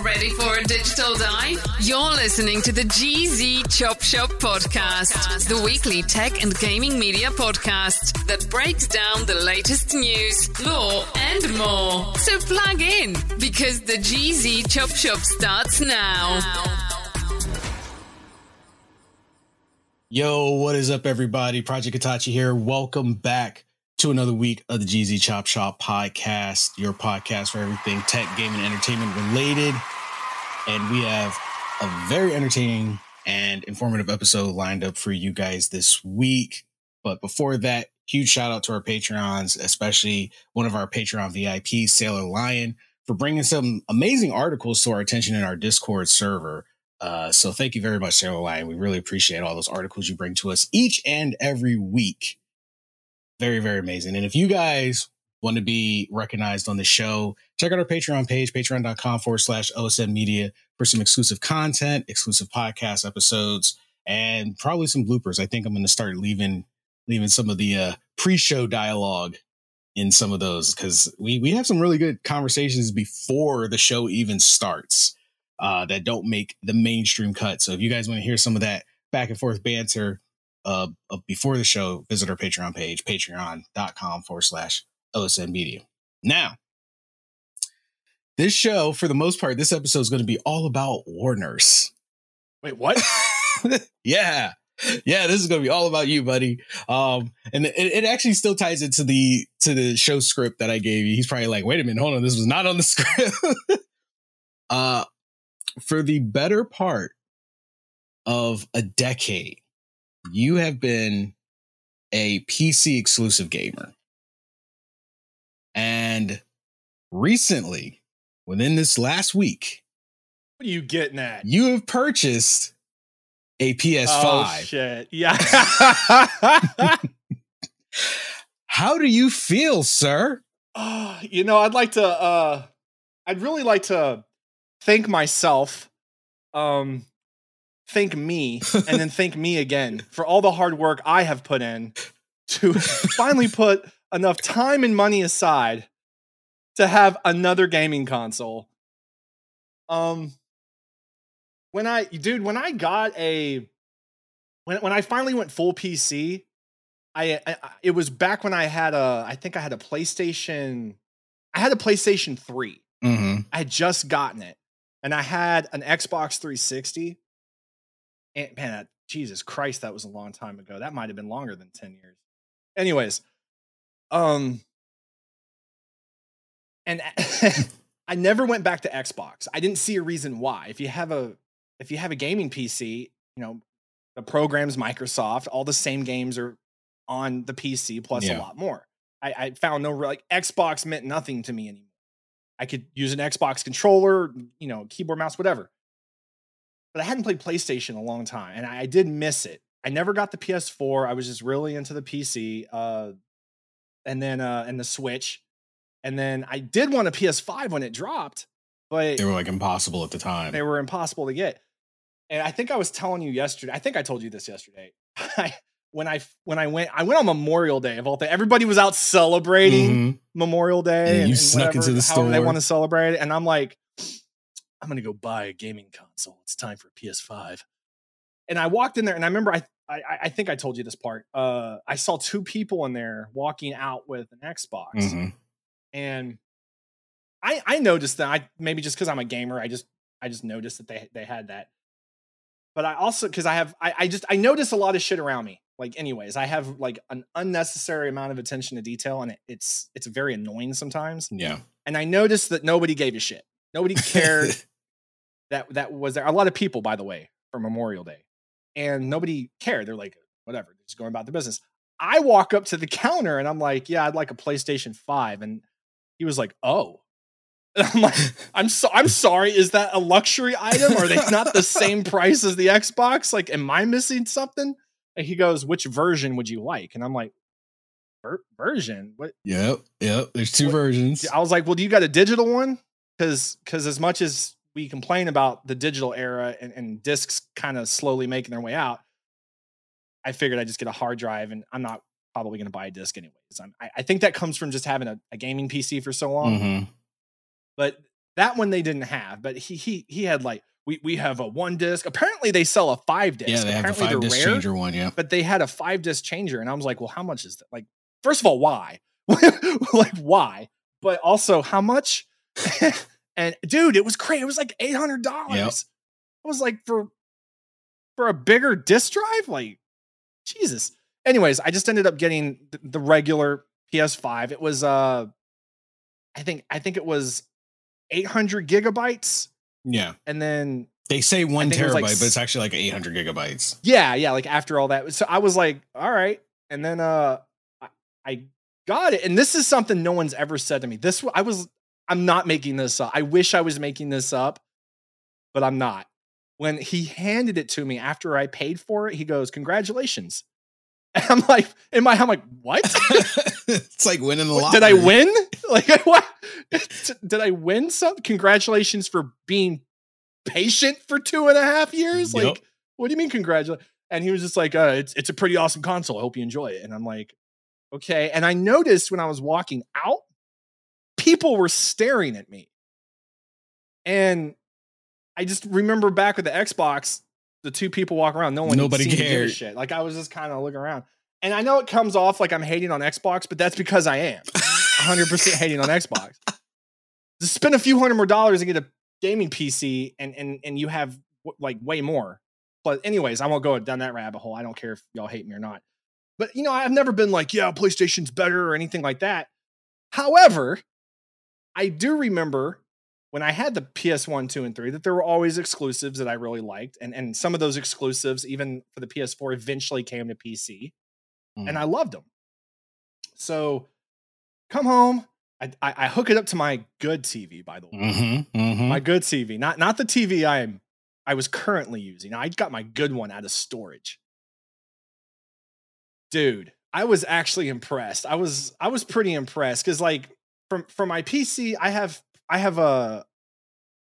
Ready for a digital dive? You're listening to the GZ Chop Shop podcast, the weekly tech and gaming media podcast that breaks down the latest news, law, and more. So plug in because the GZ Chop Shop starts now. Yo, what is up, everybody? Project Itachi here. Welcome back to another week of the GZ Chop Shop podcast, your podcast for everything tech, gaming, and entertainment related. And we have a very entertaining and informative episode lined up for you guys this week. But before that, huge shout out to our Patreons, especially one of our Patreon VIPs, Sailor Lion, for bringing some amazing articles to our attention in our Discord server. Uh, so thank you very much, Sailor Lion. We really appreciate all those articles you bring to us each and every week. Very, very amazing. And if you guys want to be recognized on the show, check out our Patreon page, patreon.com forward slash OSN media for some exclusive content, exclusive podcast episodes, and probably some bloopers. I think I'm going to start leaving, leaving some of the uh, pre-show dialogue in some of those because we, we have some really good conversations before the show even starts uh, that don't make the mainstream cut. So if you guys want to hear some of that back and forth banter uh, before the show, visit our Patreon page, patreon.com forward slash OSN Media. Now, this show, for the most part, this episode is going to be all about Warners. Wait, what? yeah. Yeah, this is going to be all about you, buddy. Um, and it, it actually still ties into the to the show script that I gave you. He's probably like, "Wait a minute, hold on, this was not on the script." uh, for the better part of a decade, you have been a PC exclusive gamer. And recently, within this last week, what are you getting at? you have purchased a PS5. Oh shit! Yeah. How do you feel, sir? oh, you know, I'd like to. uh I'd really like to thank myself, um, thank me, and then thank me again for all the hard work I have put in to finally put enough time and money aside to have another gaming console. Um, when I, dude, when I got a, when when I finally went full PC, I, I it was back when I had a, I think I had a PlayStation, I had a PlayStation Three. Mm-hmm. I had just gotten it, and I had an Xbox 360. And man, that, Jesus Christ, that was a long time ago. That might have been longer than 10 years. Anyways, um, and I never went back to Xbox. I didn't see a reason why. If you have a if you have a gaming PC, you know, the programs Microsoft, all the same games are on the PC plus Yeah. a lot more. I, I found no real like Xbox meant nothing to me anymore. I could use an Xbox controller, you know, keyboard, mouse, whatever. But I hadn't played PlayStation in a long time, and I, did miss it. I never got the PS4. I was just really into the PC, uh, and then uh, and the Switch, and then I did want a PS5 when it dropped, but They were like impossible at the time. they were impossible to get. And I think I was telling you yesterday. I think I told you this yesterday. I, when I when I went, I went on Memorial Day of all things. Everybody was out celebrating Mhm. Memorial Day. And you snuck into the store. They want to celebrate it, and I'm like, I'm gonna go buy a gaming console. It's time for a PS5. And I walked in there, and I remember I I, I think I told you this part. Uh, I saw two people in there walking out with an Xbox, Mhm. and I I noticed that I maybe just because I'm a gamer, I just I just noticed that they they had that. But I also because I have I, I just I notice a lot of shit around me. Like anyways, I have like an unnecessary amount of attention to detail, and it, it's it's very annoying sometimes. Yeah. and I noticed that nobody gave a shit. Nobody cared that that was there. A lot of people, by the way, for Memorial Day, and nobody cared. They're like, whatever, just going about the business. I walk up to the counter and I'm like, yeah, I'd like a PlayStation Five, and he was like, oh. And I'm like, I'm so I'm sorry. Is that a luxury item? Are they not the same price as the Xbox? Like, am I missing something? And he goes, which version would you like? And I'm like, Ver- version? What? Yep, yep. There's two What- versions. I was like, well, do you got a digital one? Because because as much as we complain about the digital era and, and discs kind of slowly making their way out, I figured I'd just get a hard drive, and I'm not probably going to buy a disc anyways. I, I think that comes from just having a, a gaming PC for so long. Mhm. But that one they didn't have. But he he he had like we we have a one disc. Apparently they sell a five disc. Yeah, they have the Apparently five they're disc rare, changer one. Yeah. But they had a five disc changer, and I was like, well, how much is that? Like, first of all, why? like why? But also how much? and dude, it was crazy. It was like eight hundred dollars. Yep. I was like for for a bigger disc drive, like Jesus. Anyways, I just ended up getting th- the regular PS5. It was uh I think I think it was 800 gigabytes Yeah. and then They say one terabyte, like but it's actually like 800 gigabytes. yeah, yeah, like after all that. So I was like, all right. And then uh I, I got it. And this is something no one's ever said to me. This I was I'm not making this up. I wish I was making this up, but I'm not. When he handed it to me after I paid for it, he goes, "Congratulations." And I'm like, in my, I'm like, what? it's like winning the lottery. did I win? Like, what? Did I win something? Congratulations for being patient for two and a half years. Yep. Like, what do you mean congratulate? And he was just like, uh, it's it's a pretty awesome console. I hope you enjoy it. And I'm like, okay. And I noticed when I was walking out, people were staring at me. And I just remember back with the Xbox, the two people walk around, no one Nobody seemed to give a cared. shit. Like I was just kind of looking around. And I know it comes off like I'm hating on Xbox, but that's because I am 100% hating on Xbox. Just spend a few hundred more dollars and get a gaming PC, and and and you have like way more. But anyways, I won't go down that rabbit hole. I don't care if y'all hate me or not. But you know, I've never been like, yeah, PlayStation's better or anything like that. However, I do remember when I had the PS1, 2, and 3 that there were always exclusives that I really liked. And, and some of those exclusives, even for the PS4, eventually came to PC. Mm. And I loved them. So come home. I, I, I hook it up to my good TV, by the way. Mm-hmm, mm-hmm. My good TV, not not the TV I am I was currently using. I got my good one out of storage. Dude, I was actually impressed. I was I was pretty impressed cuz like from from my PC, I have I have a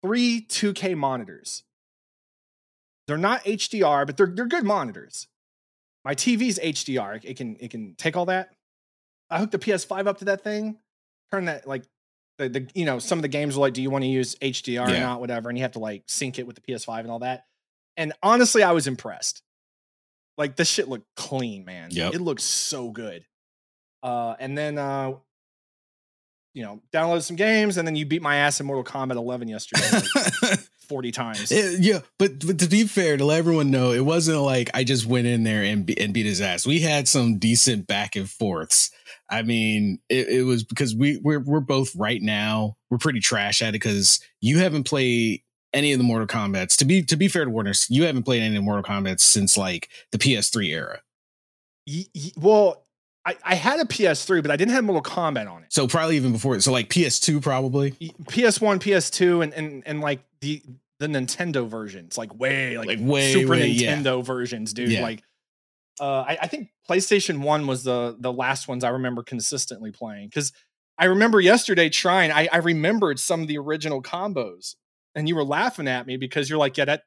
three 2K monitors. They're not HDR, but they're they're good monitors. My TV's HDR. It can it can take all that. I hooked the PS5 up to that thing, turn that like the, the you know some of the games were like, do you want to use HDR or not, whatever, and you have to like sync it with the PS5 and all that. And honestly, I was impressed. Like this shit looked clean, man. It looks so good. Uh, and then uh, you know, downloaded some games, and then you beat my ass in Mortal Kombat 11 yesterday, like 40 times. It- yeah, but, but to be fair, to let everyone know, it wasn't like I just went in there and be, and beat his ass. We had some decent back and forths. I mean, it, it was because we we're we're both right now we're pretty trash at it because you haven't played any of the Mortal Kombat's. To be to be fair to Warner, you haven't played any of the Mortal Kombat's since like the PS3 era. Y- y- well, I, I had a PS3, but I didn't have Mortal Kombat on it. So probably even before. So like PS2 probably. PS1, PS2, and and and like the the Nintendo versions, like way like, Like way, Super way, yeah. Nintendo versions, dude. Yeah. Like, uh, I, I think PlayStation One was the the last ones I remember consistently playing because I remember yesterday trying. I I remembered some of the original combos, and you were laughing at me because you're like, yeah, that.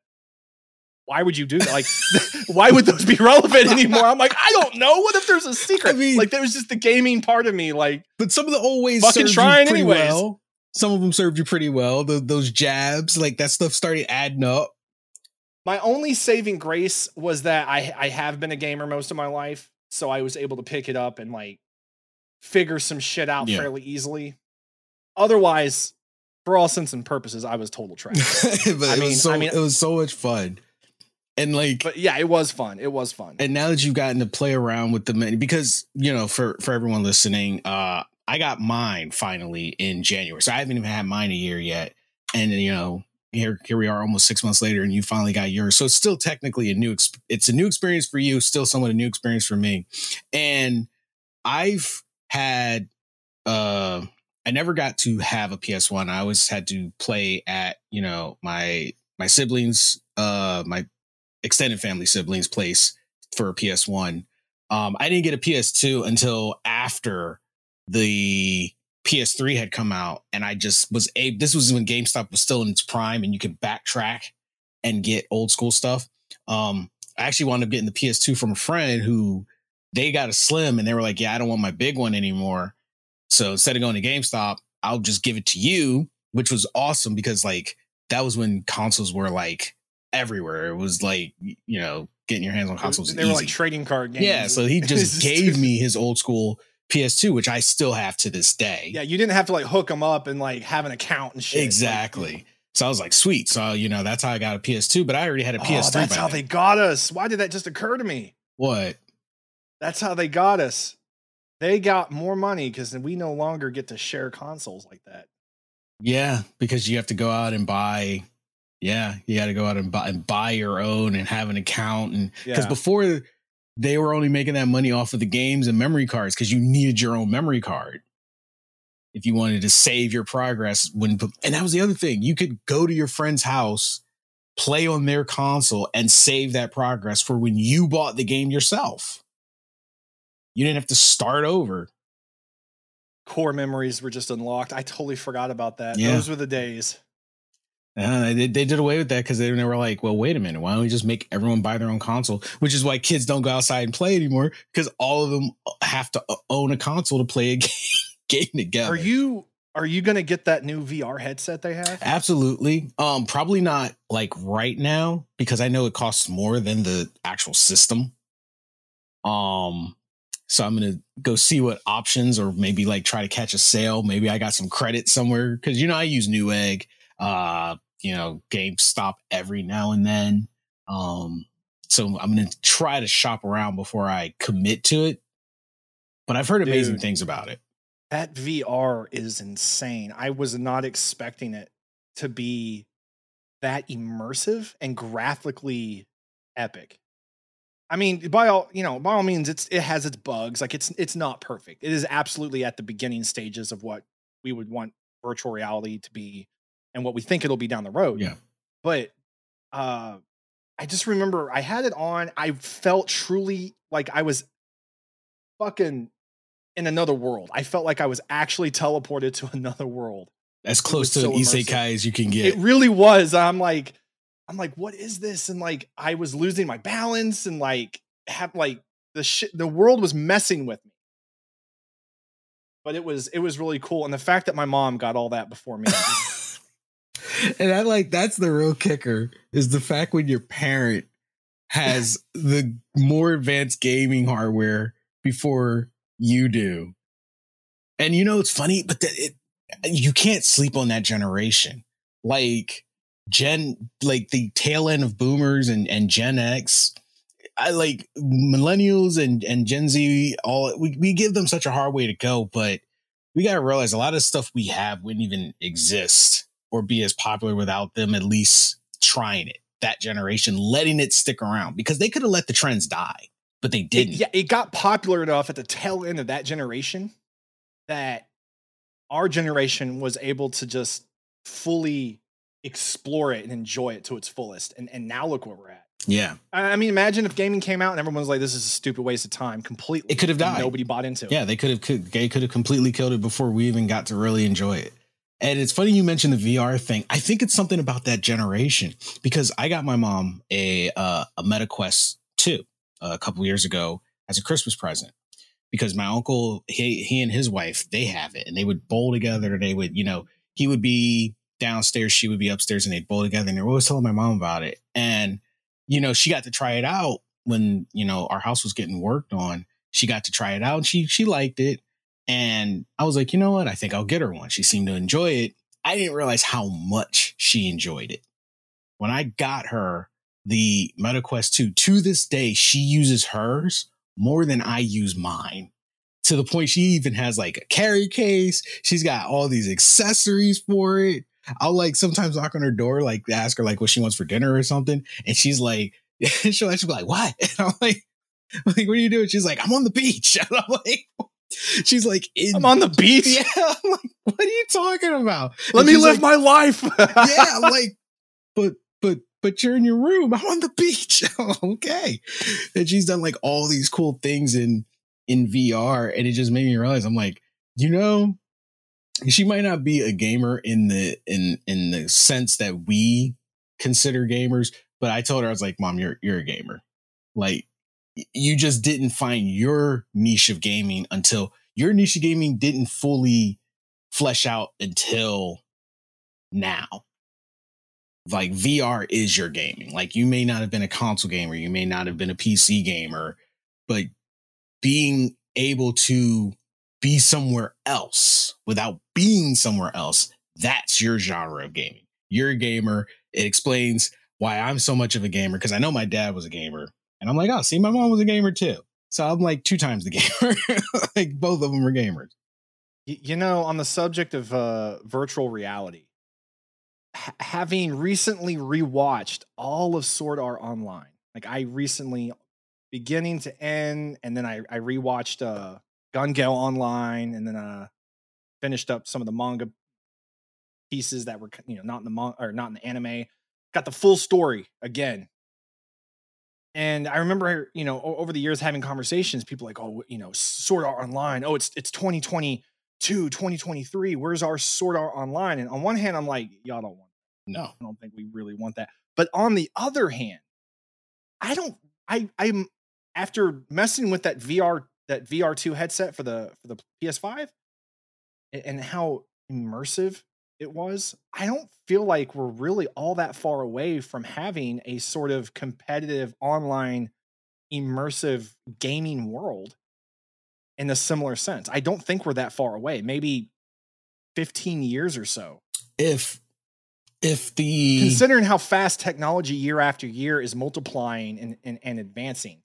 Why would you do that? Like, why would those be relevant anymore? I'm like, I don't know. What if there's a secret? I mean- like, there was just the gaming part of me. Like, But some of the old ways Fucking trying you anyways. well. Some of them served you pretty well. The, those jabs, like that stuff started adding up. My only saving grace was that I I have been a gamer most of my life, so I was able to pick it up and like figure some shit out Yeah. fairly easily. Otherwise, for all sense and purposes, I was total trash. but I it mean- was so I mean- it was so much fun. And like but yeah, it was fun. It was fun. and now that you've gotten to play around with the menu because you know for for everyone listening uh I got mine finally in January. So I haven't even had mine a year yet. And you know, here here we are almost six months later and you finally got yours so it's still technically a new exp- it's a new experience for you still somewhat a new experience for me and i've had uh i never got to have a ps1 i always had to play at you know my my siblings uh my extended family siblings place for a ps1 um i didn't get a ps2 until after the PS3 had come out, and I just was a. This was when GameStop was still in its prime, and you could backtrack and get old school stuff. Um, I actually wound up getting the PS2 from a friend who they got a slim, and they were like, "Yeah, I don't want my big one anymore." So instead of going to GameStop, I'll just give it to you, which was awesome because like that was when consoles were like everywhere. It was like you know getting your hands on consoles. They were like trading card games. Yeah, so he just gave me his old school PS2, which I still have to this day. Yeah, you didn't have to like hook them up and like have an account and shit. Exactly. Like, so I was like, sweet. So you know, that's how I got a PS2, but I already had a oh, PS3. That's how then. they got us. Why did that just occur to me? What? That's how they got us. They got more money because we no longer get to share consoles like that. Yeah, because you have to go out and buy. Yeah, you got to go out and buy and buy your own and have an account and because Yeah. before they were only making that money off of the games and memory cards because you needed your own memory card if you wanted to save your progress when and that was the other thing you could go to your friend's house play on their console and save that progress for when you bought the game yourself you didn't have to start over Core memories were just unlocked. I totally forgot about that. Yeah. Those were the days. Uh, they, they did away with that because they, were like, well, wait a minute. Why don't we just make everyone buy their own console? Which is why kids don't go outside and play anymore because all of them have to own a console to play a game, game together. Are you are you gonna get that new VR headset they have? Absolutely. Um, probably not like right now because I know it costs more than the actual system. Um, so I'm gonna go see what options or maybe like try to catch a sale. Maybe I got some credit somewhere because you know I use Newegg, uh, you know GameStop every now and then. Um, so I'm gonna try to shop around before I commit to it. But I've heard amazing things about it. That VR is insane. I was not expecting it to be that immersive and graphically epic. I mean, by all you know, by all means, it's it has its bugs. Like it's it's not perfect. It is absolutely at the beginning stages of what we would want virtual reality to be, and what we think it'll be down the road. Yeah. But uh, I just remember I had it on. I felt truly like I was fucking in another world. I felt like I was actually teleported to another world. As close to so an immersive. isekai as you can get. It really was. I'm like, I'm like, what is this? And like, I was losing my balance and like, have like the shit. The world was messing with me. But it was it was really cool, and the fact that my mom got all that before me. and I like that's the real kicker is the fact when your parent has the more advanced gaming hardware before you do. And you know it's funny, but that it you can't sleep on that generation. Like Gen like the tail end of boomers and, and Gen X. I like millennials and, and Gen Z all we, we give them such a hard way to go, but we gotta realize a lot of stuff we have wouldn't even exist or be as popular without them at least trying it. That generation, letting it stick around because they could have let the trends die, but they didn't. yeah, it got popular enough at the tail end of that generation that our generation was able to just fully explore it and enjoy it to its fullest. And and now look where we're at. Yeah. I mean, imagine if gaming came out and everyone was like, "This is a stupid waste of time." Completely, It could have died. Nobody bought into it. Yeah, they could have they could have completely killed it before we even got to really enjoy it. And it's funny you mentioned the VR thing. I think it's something about that generation because I got my mom a uh, a MetaQuest 2 uh, a couple years ago as a Christmas present because my uncle he he and his wife they have it and they would bowl together. They would you know he would be downstairs, she would be upstairs, and they'd bowl together. And they were always telling my mom about it. And you know she got to try it out when you know our house was getting worked on. She got to try it out and she she liked it. And I was like, you know what? I think I'll get her one. She seemed to enjoy it. I didn't realize how much she enjoyed it. When I got her the MetaQuest 2, to this day, she uses hers more than I use mine. to the point she even has like a carry case. She's got all these accessories for it. I'll like sometimes knock on her door, like ask her like what she wants for dinner or something, and she's like, she'll actually be like, "What?" And I'm like, "Like, what are you doing?" She's like, "I'm on the beach." And I'm like, she's like, in- I'm on the beach. Yeah, I'm like, what are you talking about? Let And me live like, my life. yeah, like, but but but you're in your room. I'm on the beach. Oh, okay. And she's done like all these cool things in in VR, and it just made me realize I'm like, you know, she might not be a gamer in the in in the sense that we consider gamers, but I told her I was like, Mom, you're you're a gamer. Like you just didn't find your niche of gaming until your niche of gaming didn't fully flesh out until now like VR is your gaming. Like you may not have been a console gamer, you may not have been a PC gamer, but being able to be somewhere else without being somewhere else, that's your genre of gaming. You're a gamer. It explains why I'm so much of a gamer because I know my dad was a gamer. And I'm like, oh, see, my mom was a gamer too. So I'm like two times the gamer. like both of them were gamers. You know, on the subject of uh, virtual reality, ha- having recently rewatched all of Sword Art Online, like I recently, beginning to end, and then I, I rewatched uh, Gun Gale Online, and then uh, finished up some of the manga pieces that were you know not in the manga or not in the anime. Got the full story again. And I remember, you know, over the years having conversations, people like, oh, you know, Sword Art Online. Oh, it's it's 2022, 2023. Where's our Sword Art Online? And on one hand, I'm like, y'all don't want. No. I don't think we really want that. But on the other hand, I don't. I I'm after messing with that VR that VR2 headset for the for the PS5 a- and how immersive it was. I don't feel like we're really all that far away from having a sort of competitive online immersive gaming world in a similar sense. I don't think we're that far away. Maybe 15 years or so. If if the Considering how fast technology year after year is multiplying and, and, and advancing.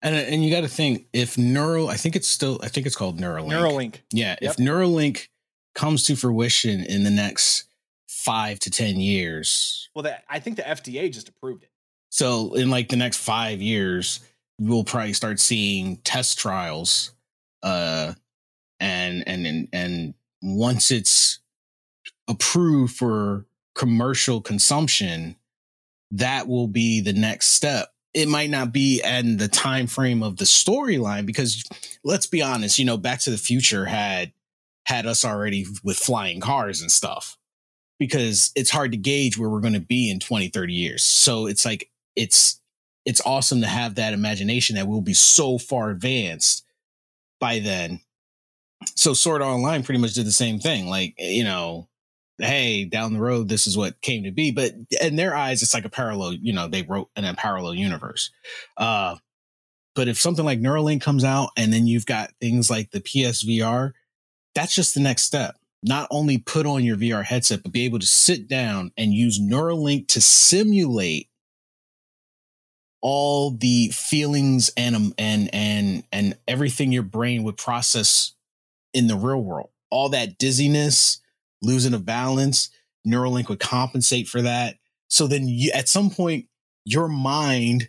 And and you got to think if neural, I think it's still, I think it's called Neuralink. Neuralink. Yeah, Yep. if Neuralink comes to fruition in the next five to ten years, Well, that I think the FDA just approved it. so in like the next five years, we'll probably start seeing test trials, uh, and and and and once it's approved for commercial consumption, that will be the next step. It might not be in the time frame of the storyline because let's be honest, you know, Back to the Future had had us already with flying cars and stuff because it's hard to gauge where we're going to be in 20 30 years. So it's like it's it's awesome to have that imagination that we'll be so far advanced by then. So Sword Online pretty much did the same thing. Like, you know, hey, down the road, this is what came to be. But in their eyes, it's like a parallel, you know, they wrote in a parallel universe. Uh, but if something like Neuralink comes out and then you've got things like the PSVR, that's just the next step. Not only put on your VR headset, but be able to sit down and use Neuralink to simulate all the feelings and um, and and and everything your brain would process in the real world. All that dizziness, losing of balance, Neuralink would compensate for that. So then you, at some point, your mind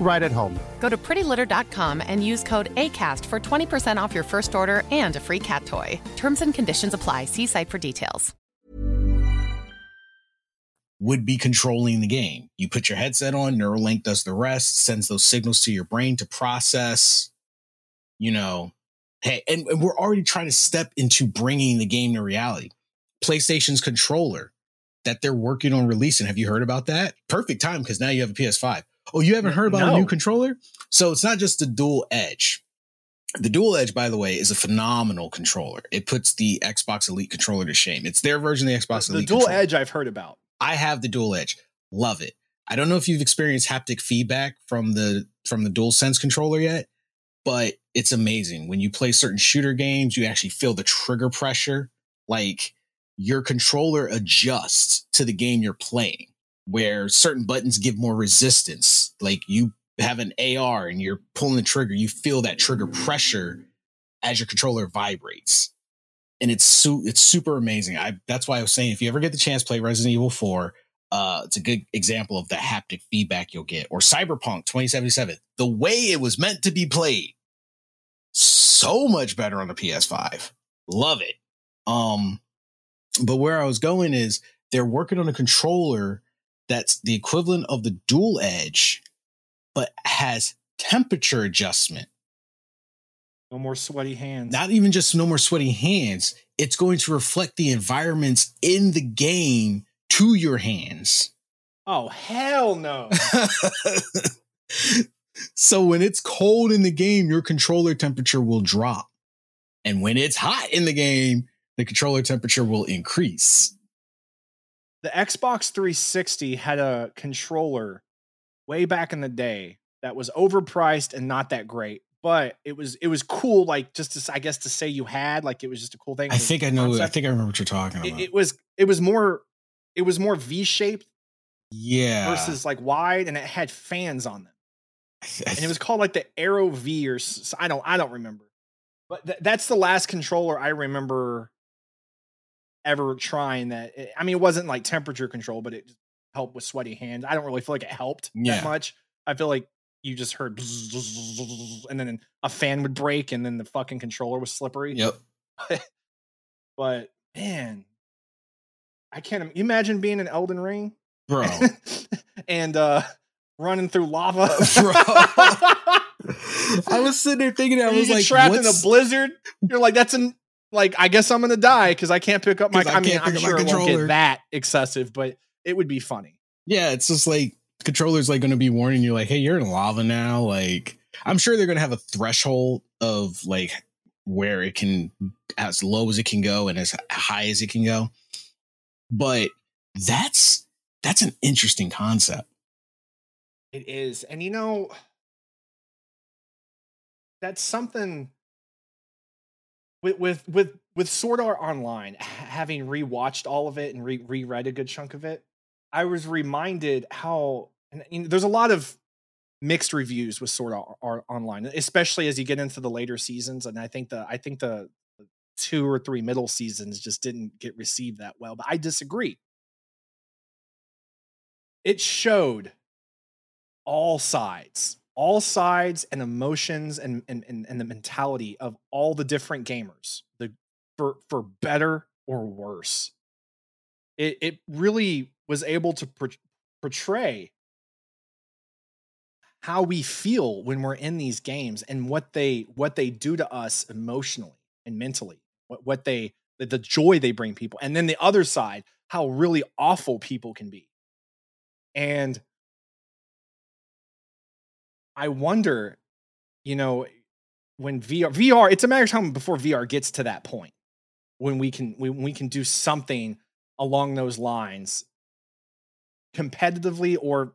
right at home. Go to prettylitter.com and use code ACAST for 20% off your first order and a free cat toy. Terms and conditions apply. See site for details. would be controlling the game. You put your headset on, Neuralink does the rest, sends those signals to your brain to process. You know, hey, and, and we're already trying to step into bringing the game to reality. PlayStation's controller that they're working on releasing. Have you heard about that? Perfect time because now you have a PS5. Oh, you haven't heard about No. a new controller? So it's not just the dual edge. The dual edge, by the way, is a phenomenal controller. It puts the Xbox Elite controller to shame. It's their version of the Xbox the Elite. The Dual controller. edge I've heard about. I have the dual edge. Love it. I don't know if you've experienced haptic feedback from the from the dual sense controller yet, but it's amazing. When you play certain shooter games, you actually feel the trigger pressure. Like your controller adjusts to the game you're playing, where certain buttons give more resistance. Like you have an AR and you're pulling the trigger, you feel that trigger pressure as your controller vibrates. And it's su- it's super amazing. I that's why I was saying if you ever get the chance play Resident Evil 4, uh, it's a good example of the haptic feedback you'll get. Or Cyberpunk 2077, the way it was meant to be played, so much better on the PS5. Love it. Um, but where I was going is they're working on a controller that's the equivalent of the dual edge, but has temperature adjustment. No more sweaty hands. Not even just no more sweaty hands. It's going to reflect the environments in the game to your hands. oh hell no. so when it's cold in the game, your controller temperature will drop. And when it's hot in the game, the controller temperature will increase. the Xbox 360 had a controller way back in the day that was overpriced and not that great, but it was it was cool. Like just to, I guess to say you had like it was just a cool thing. I think i know. I think I remember what you're talking about. it was it was more it was more V shaped yeah. versus like wide, and it had fans on them, and it was called like the Arrow V or I don't I don't remember, but th- that's the last controller I remember ever trying that. It- I mean, it wasn't like temperature control, but it helped with sweaty hands. I don't really feel like it helped Yeah. that much. I feel like you just heard and then a fan would break, and then the fucking controller was slippery. Yep. But man, I can't you imagine being in Elden Ring Bro. and uh running through lava. Bro. I was sitting there thinking, I was like, trapped in a blizzard. You're like, that's an like. I guess I'm gonna die because I can't pick up my. I I, mean, I'm pick up my sure it won't get that excessive, but it would be funny. Yeah, it's just like controllers like going to be warning you, like, hey, you're in lava now. Like, I'm sure they're going to have a threshold of like where it can as low as it can go and as high as it can go. But that's that's an interesting concept. It is, and you know, that's something with with with with Sword Art Online. h- Having rewatched all of it and re- reread a good chunk of it, I was reminded how and, know, there's a lot of mixed reviews with Sword Art, Online, especially as you get into the later seasons. And I think the I think the the two or three middle seasons just didn't get received that well. But I disagree. It showed all sides, all sides and emotions and and, and, and the mentality of all the different gamers, the for for better or worse. It it really was able to por- portray how we feel when we're in these games and what they what they do to us emotionally and mentally what what they the, the joy they bring people and then the other side how really awful people can be. And i wonder you know when vr vr it's a matter of time before vr gets to that point when we can when we can do something along those lines competitively or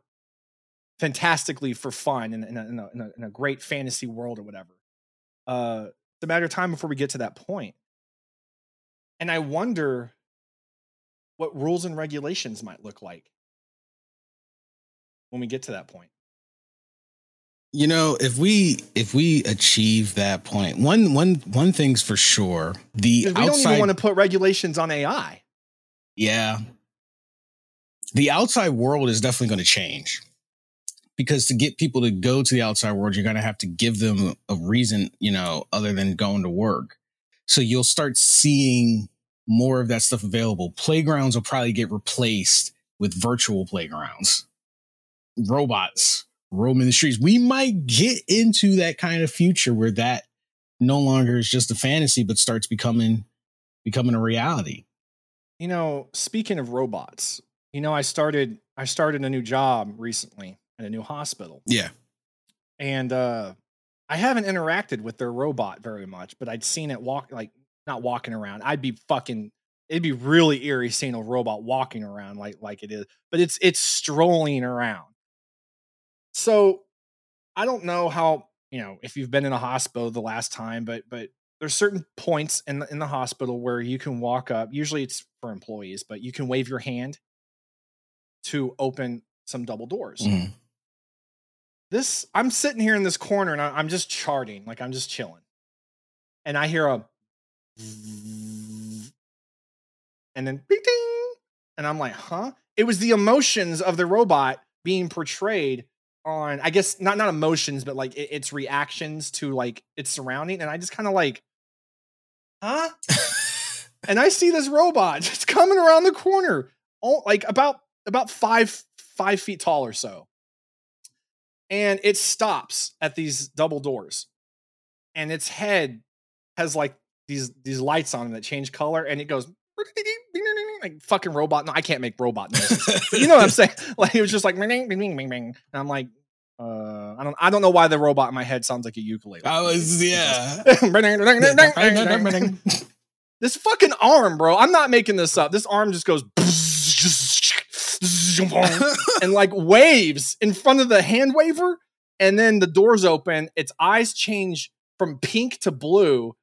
fantastically for fun in, in, a, in, a, in, a, in a great fantasy world or whatever. Uh, it's a matter of time before we get to that point. And I wonder what rules and regulations might look like when we get to that point. You know, if we if we achieve that point, one one one thing's for sure. the we don't even want to put regulations on AI. Yeah. The outside world is definitely going to change because to get people to go to the outside world, you're going to have to give them a reason, you know, other than going to work. So you'll start seeing more of that stuff available. Playgrounds will probably get replaced with virtual playgrounds, robots roaming the streets. We might get into that kind of future where that no longer is just a fantasy, but starts becoming becoming a reality. You know, speaking of robots, you know, I started I started a new job recently at a new hospital. Yeah. And uh I haven't interacted with their robot very much, but I'd seen it walk like not walking around. I'd be fucking it'd be really eerie seeing a robot walking around like like it is, but it's it's strolling around. So I don't know how, you know, if you've been in a hospital the last time, but but there's certain points in the, in the hospital where you can walk up. Usually it's for employees, but you can wave your hand to open some double doors. Mhm. This I'm sitting here in this corner and I, I'm just charting, like I'm just chilling, and I hear a and then ding, ding, and I'm like, huh? It was the emotions of the robot being portrayed on, I guess not not emotions, but like it, its reactions to like its surrounding, and I just kind of like, huh? and I see this robot just coming around the corner, oh, like about about five five feet tall or so, and it stops at these double doors, and its head has like these these lights on it that change color, and it goes like fucking robot. No, I can't make robot noises, you know what I'm saying? Like it was just like bing, bing, bing, bing, bing. and I'm like. Uh, I don't. I don't know why the robot in my head sounds like a ukulele. I was yeah. this fucking arm, bro. I'm not making this up. This arm just goes and like waves in front of the hand waver, and then the doors open. Its eyes change from pink to blue.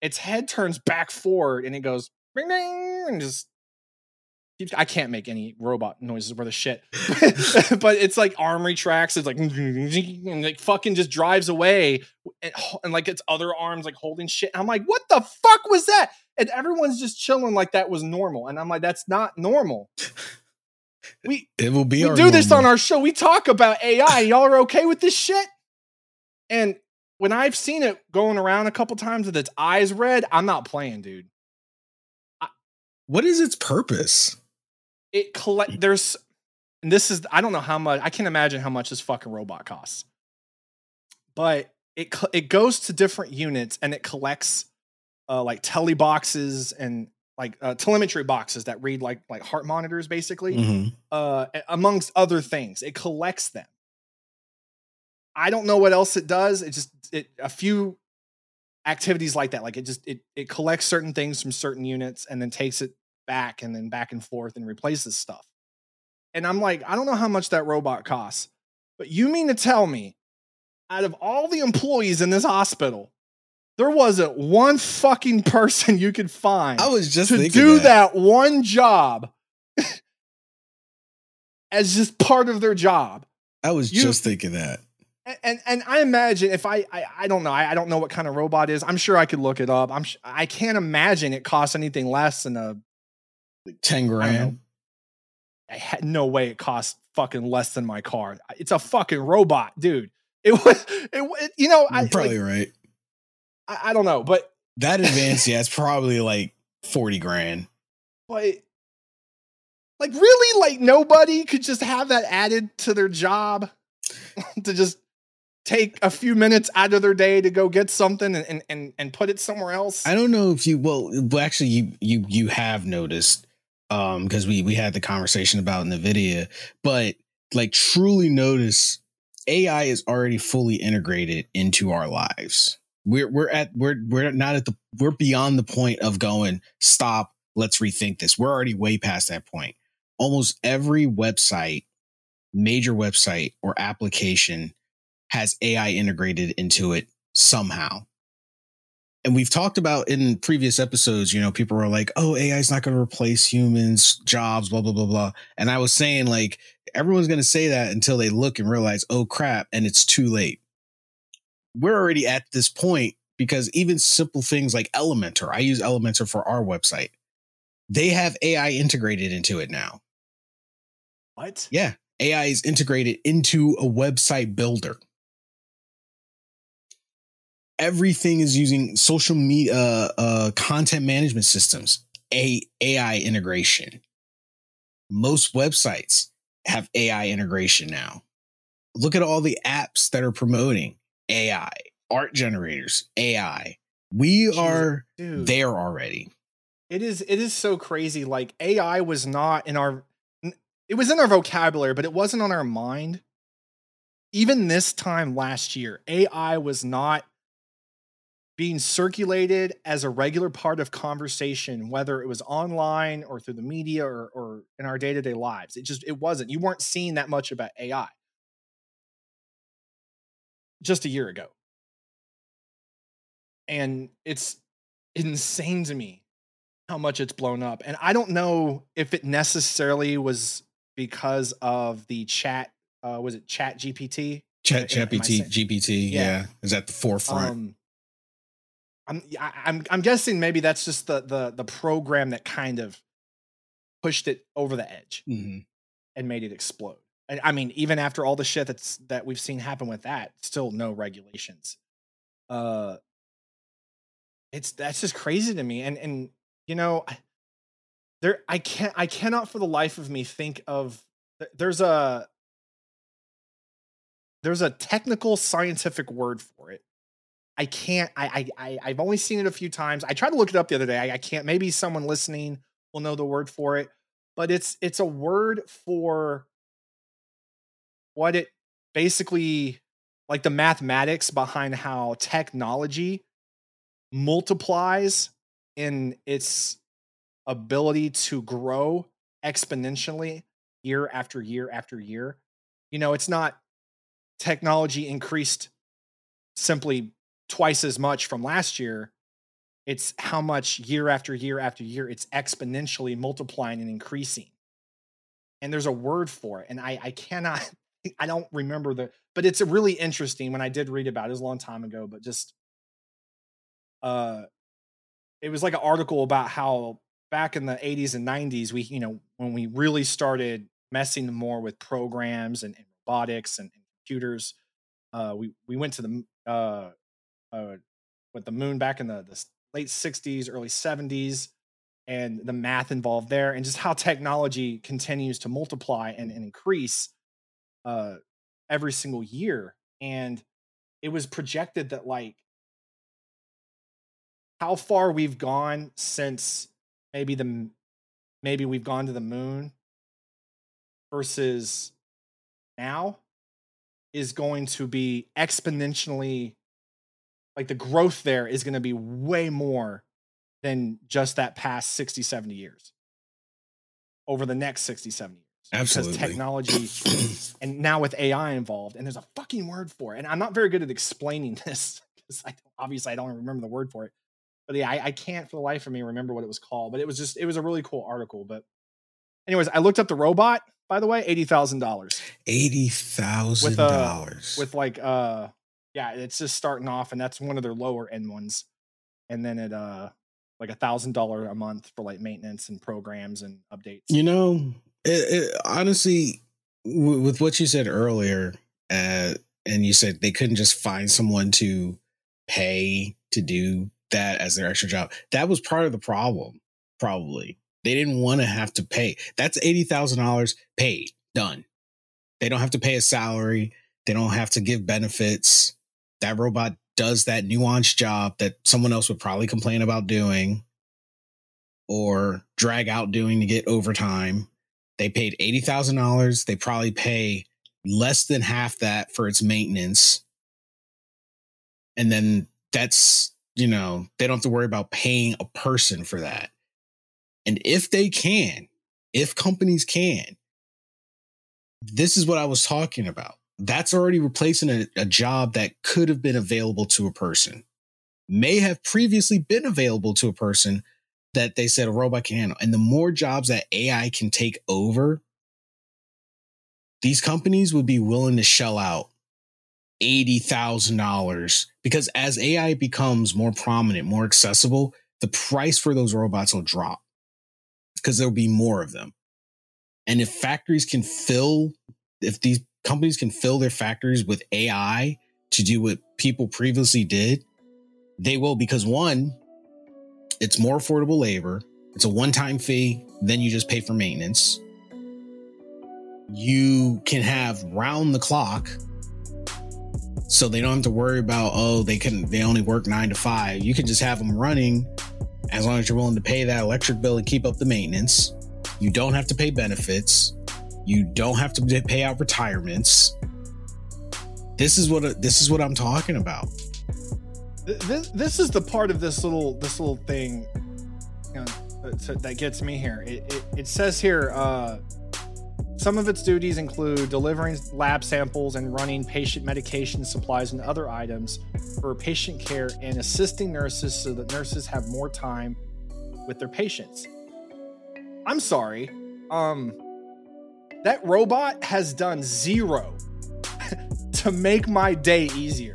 Its head turns back forward, and it goes ring ding, and just. I can't make any robot noises worth of shit, but it's like arm retracts. It's like and like fucking just drives away, and, and like its other arms like holding shit. And I'm like, what the fuck was that? And everyone's just chilling like that was normal. And I'm like, that's not normal. We It will be we do this on our show. We talk about AI. Y'all are okay with this shit? And when I've seen it going around a couple times with its eyes red, I'm not playing, dude. What is its purpose? It collect there's and this is I don't know how much I can't imagine how much this fucking robot costs. But it it goes to different units and it collects uh like tele boxes and like uh, telemetry boxes that read like like heart monitors basically. Mhm. uh, amongst other things. It collects them. I don't know what else it does. It just it a few activities like that. Like it just it it collects certain things from certain units and then takes it back and then back and forth and replaces stuff. And I'm like, I don't know how much that robot costs, but you mean to tell me, out of all the employees in this hospital, there wasn't one fucking person you could find I was just to do that. one job as just part of their job. I was You- just thinking that. And and, and I imagine if I, I I don't know I, I don't know what kind of robot is. I'm sure I could look it up. I'm sh- I can't imagine it costs anything less than a. Ten grand. know. I had no way it costs fucking less than my car. It's a fucking robot, dude. It was it, it you know I You're probably like, right. I, I don't know, but That advanced, yeah, it's probably like forty grand. but like really like nobody could just have that added to their job to just take a few minutes out of their day to go get something and and and, put it somewhere else I don't know if you well, well actually you you you have noticed um because we we had the conversation about Nvidia, but like truly notice AI is already fully integrated into our lives. We're we're at we're we're not at the we're beyond the point of going stop, let's rethink this. We're already way past that point. Almost every website, major website or application has AI integrated into it somehow and we've talked about in previous episodes, you know, people were like, oh, AI is not going to replace humans, jobs, blah, blah, blah, blah. And I was saying, like, everyone's going to say that until they look and realize, oh, crap, and it's too late. We're already at this point because even simple things like Elementor, I use Elementor for our website, they have AI integrated into it now. what Yeah. AI is integrated into a website builder. Everything is using social media, uh, uh, content management systems, a AI integration. Most websites have AI integration now. Look at all the apps that are promoting AI, art generators, AI. We Jeez, are dude. there already. It is it is so crazy. Like AI was not in our it was in our vocabulary, but it wasn't on our mind. Even this time last year, AI was not being circulated as a regular part of conversation, whether it was online or through the media or, or in our day-to-day lives. It just it wasn't. You weren't seeing that much about AI just a year ago. And it's insane to me how much it's blown up. And I don't know if it necessarily was because of the chat. Uh, was it Chat GPT? Chat Am- am GPT, GPT, Yeah. yeah. is at the forefront. Um, I'm I, I'm I'm guessing maybe that's just the the the program that kind of pushed it over the edge Mhm. and made it explode. I mean, even after all the shit that's that we've seen happen with that, still no regulations. Uh, it's that's just crazy to me. And and you know, I- there I can't I cannot for the life of me think of th- there's a there's a technical scientific word for it. I can't. I, I I I've only seen it a few times. I tried to look it up the other day. I, I can't. Maybe someone listening will know the word for it, but it's it's a word for what it basically like the mathematics behind how technology multiplies in its ability to grow exponentially year after year after year. You know, it's not technology increased simply twice as much from last year. It's how much year after year after year it's exponentially multiplying and increasing. And there's a word for it. And I, I cannot, I don't remember the, but it's really interesting when I did read about it, it was a long time ago, but just, uh, it was like an article about how back in the 80s and 90s, we, you know, when we really started messing more with programs and, and robotics and, and computers, uh, we, we went to the, uh, uh, with the moon back in the, the late 60s, early 70s, and the math involved there, and just how technology continues to multiply and, and increase uh, every single year. And it was projected that, like, how far we've gone since maybe the maybe we've gone to the moon versus now is going to be exponentially like the growth there is going to be way more than just that past 60 70 years over the next 60 70 years Absolutely. because technology and now with ai involved and there's a fucking word for it. And i'm not very good at explaining this because i obviously i don't remember the word for it. But yeah I, I can't for the life of me remember what it was called but it was just it was a really cool article but anyways i looked up the robot by the way $80000 Eighty thousand with uh dollars. with like uh yeah it's just starting off and that's one of their lower end ones. And then it uh like a thousand dollar a month for like maintenance and programs and updates. You know, it, it, honestly, w- with what you said earlier, uh, and you said they couldn't just find someone to pay to do that as their extra job. That was part of the problem. Probably they didn't want to have to pay. That's eighty thousand dollars paid, done. They don't have to pay a salary. They don't have to give benefits. That robot does that nuanced job that someone else would probably complain about doing or drag out doing to get overtime. They paid $80,000. They probably pay less than half that for its maintenance. And then that's, you know, they don't have to worry about paying a person for that. And if they can, if companies can, this is what I was talking about. That's already replacing a, a job that could have been available to a person, may have previously been available to a person that they said a robot can handle. And the more jobs that AI can take over, these companies would be willing to shell out $80,000 because as AI becomes more prominent, more accessible, the price for those robots will drop because there'll be more of them. And if factories can fill, if these companies can fill their factories with AI to do what people previously did, they will because one, it's more affordable labor. It's a one time fee. Then you just pay for maintenance. you can have round the clock so they don't have to worry about oh they can they only work nine to five you can just have them running as long as you're willing to pay that electric bill and keep up the maintenance you don't have to pay benefits you don't have to pay out retirements this is what this is what i'm talking about this, this is the part of this little this little thing you know, that gets me here it, it, it says here uh some of its duties include delivering lab samples and running patient medication supplies and other items for patient care and assisting nurses so that nurses have more time with their patients. I'm sorry. Um that robot has done zero to make my day easier.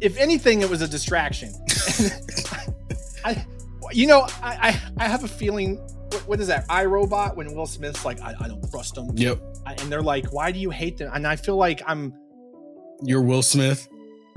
If anything it was a distraction. I you know, I, I I have a feeling what, what is that? I, Robot when Will Smith's like, I, I don't trust them. Yep. I, and they're like, why do you hate them? And I feel like I'm. You're Will Smith.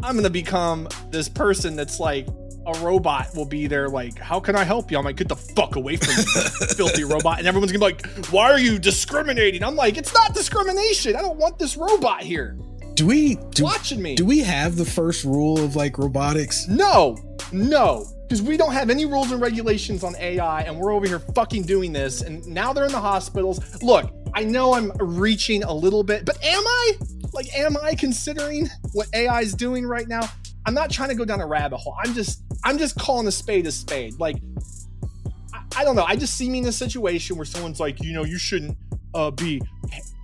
I'm gonna become this person that's like a robot will be there like, how can I help you? I'm like, get the fuck away from me, filthy robot. And everyone's gonna be like, why are you discriminating? I'm like, it's not discrimination. I don't want this robot here. Do we do, watching me? Do we have the first rule of like robotics? No, no because we don't have any rules and regulations on AI, and we're over here fucking doing this. And now they're in the hospitals. Look, I know I'm reaching a little bit, but am I? Like, am I considering what AI is doing right now? I'm not trying to go down a rabbit hole. I'm just, I'm just calling a spade a spade. Like, I, I don't know. I just see me in a situation where someone's like, you know, you shouldn't uh, be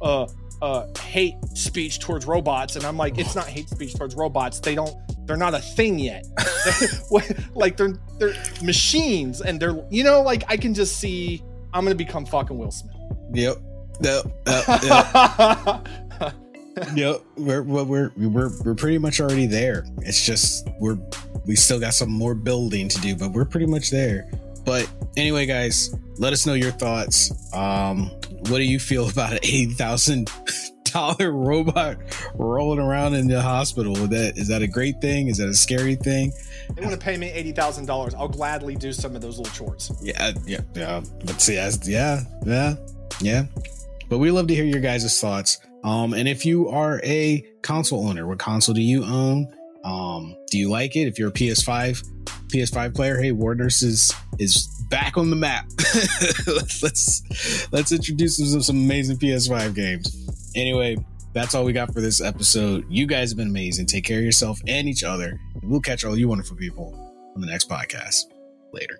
uh, uh, hate speech towards robots, and I'm like, it's not hate speech towards robots. They don't they're not a thing yet. like they're they're machines and they're you know like I can just see I'm gonna become fucking Will Smith. Yep. Yep. Yep. Yep. yep. We're, we're we're we're pretty much already there. It's just we're we still got some more building to do, but we're pretty much there. But anyway, guys, let us know your thoughts. Um, what do you feel about an eight thousand dollar robot rolling around in the hospital. Is that is that a great thing? Is that a scary thing? They want to pay me eighty thousand dollars. I'll gladly do some of those little chores. Yeah, yeah, yeah. But see, yeah, yeah, yeah. But we love to hear your guys' thoughts. Um, and if you are a console owner, what console do you own? Um, do you like it? If you're a PS5 PS5 player, hey, War is is back on the map. let's, let's introduce some some amazing PS5 games. Anyway, that's all we got for this episode. You guys have been amazing. Take care of yourself and each other. We'll catch all you wonderful people on the next podcast. Later.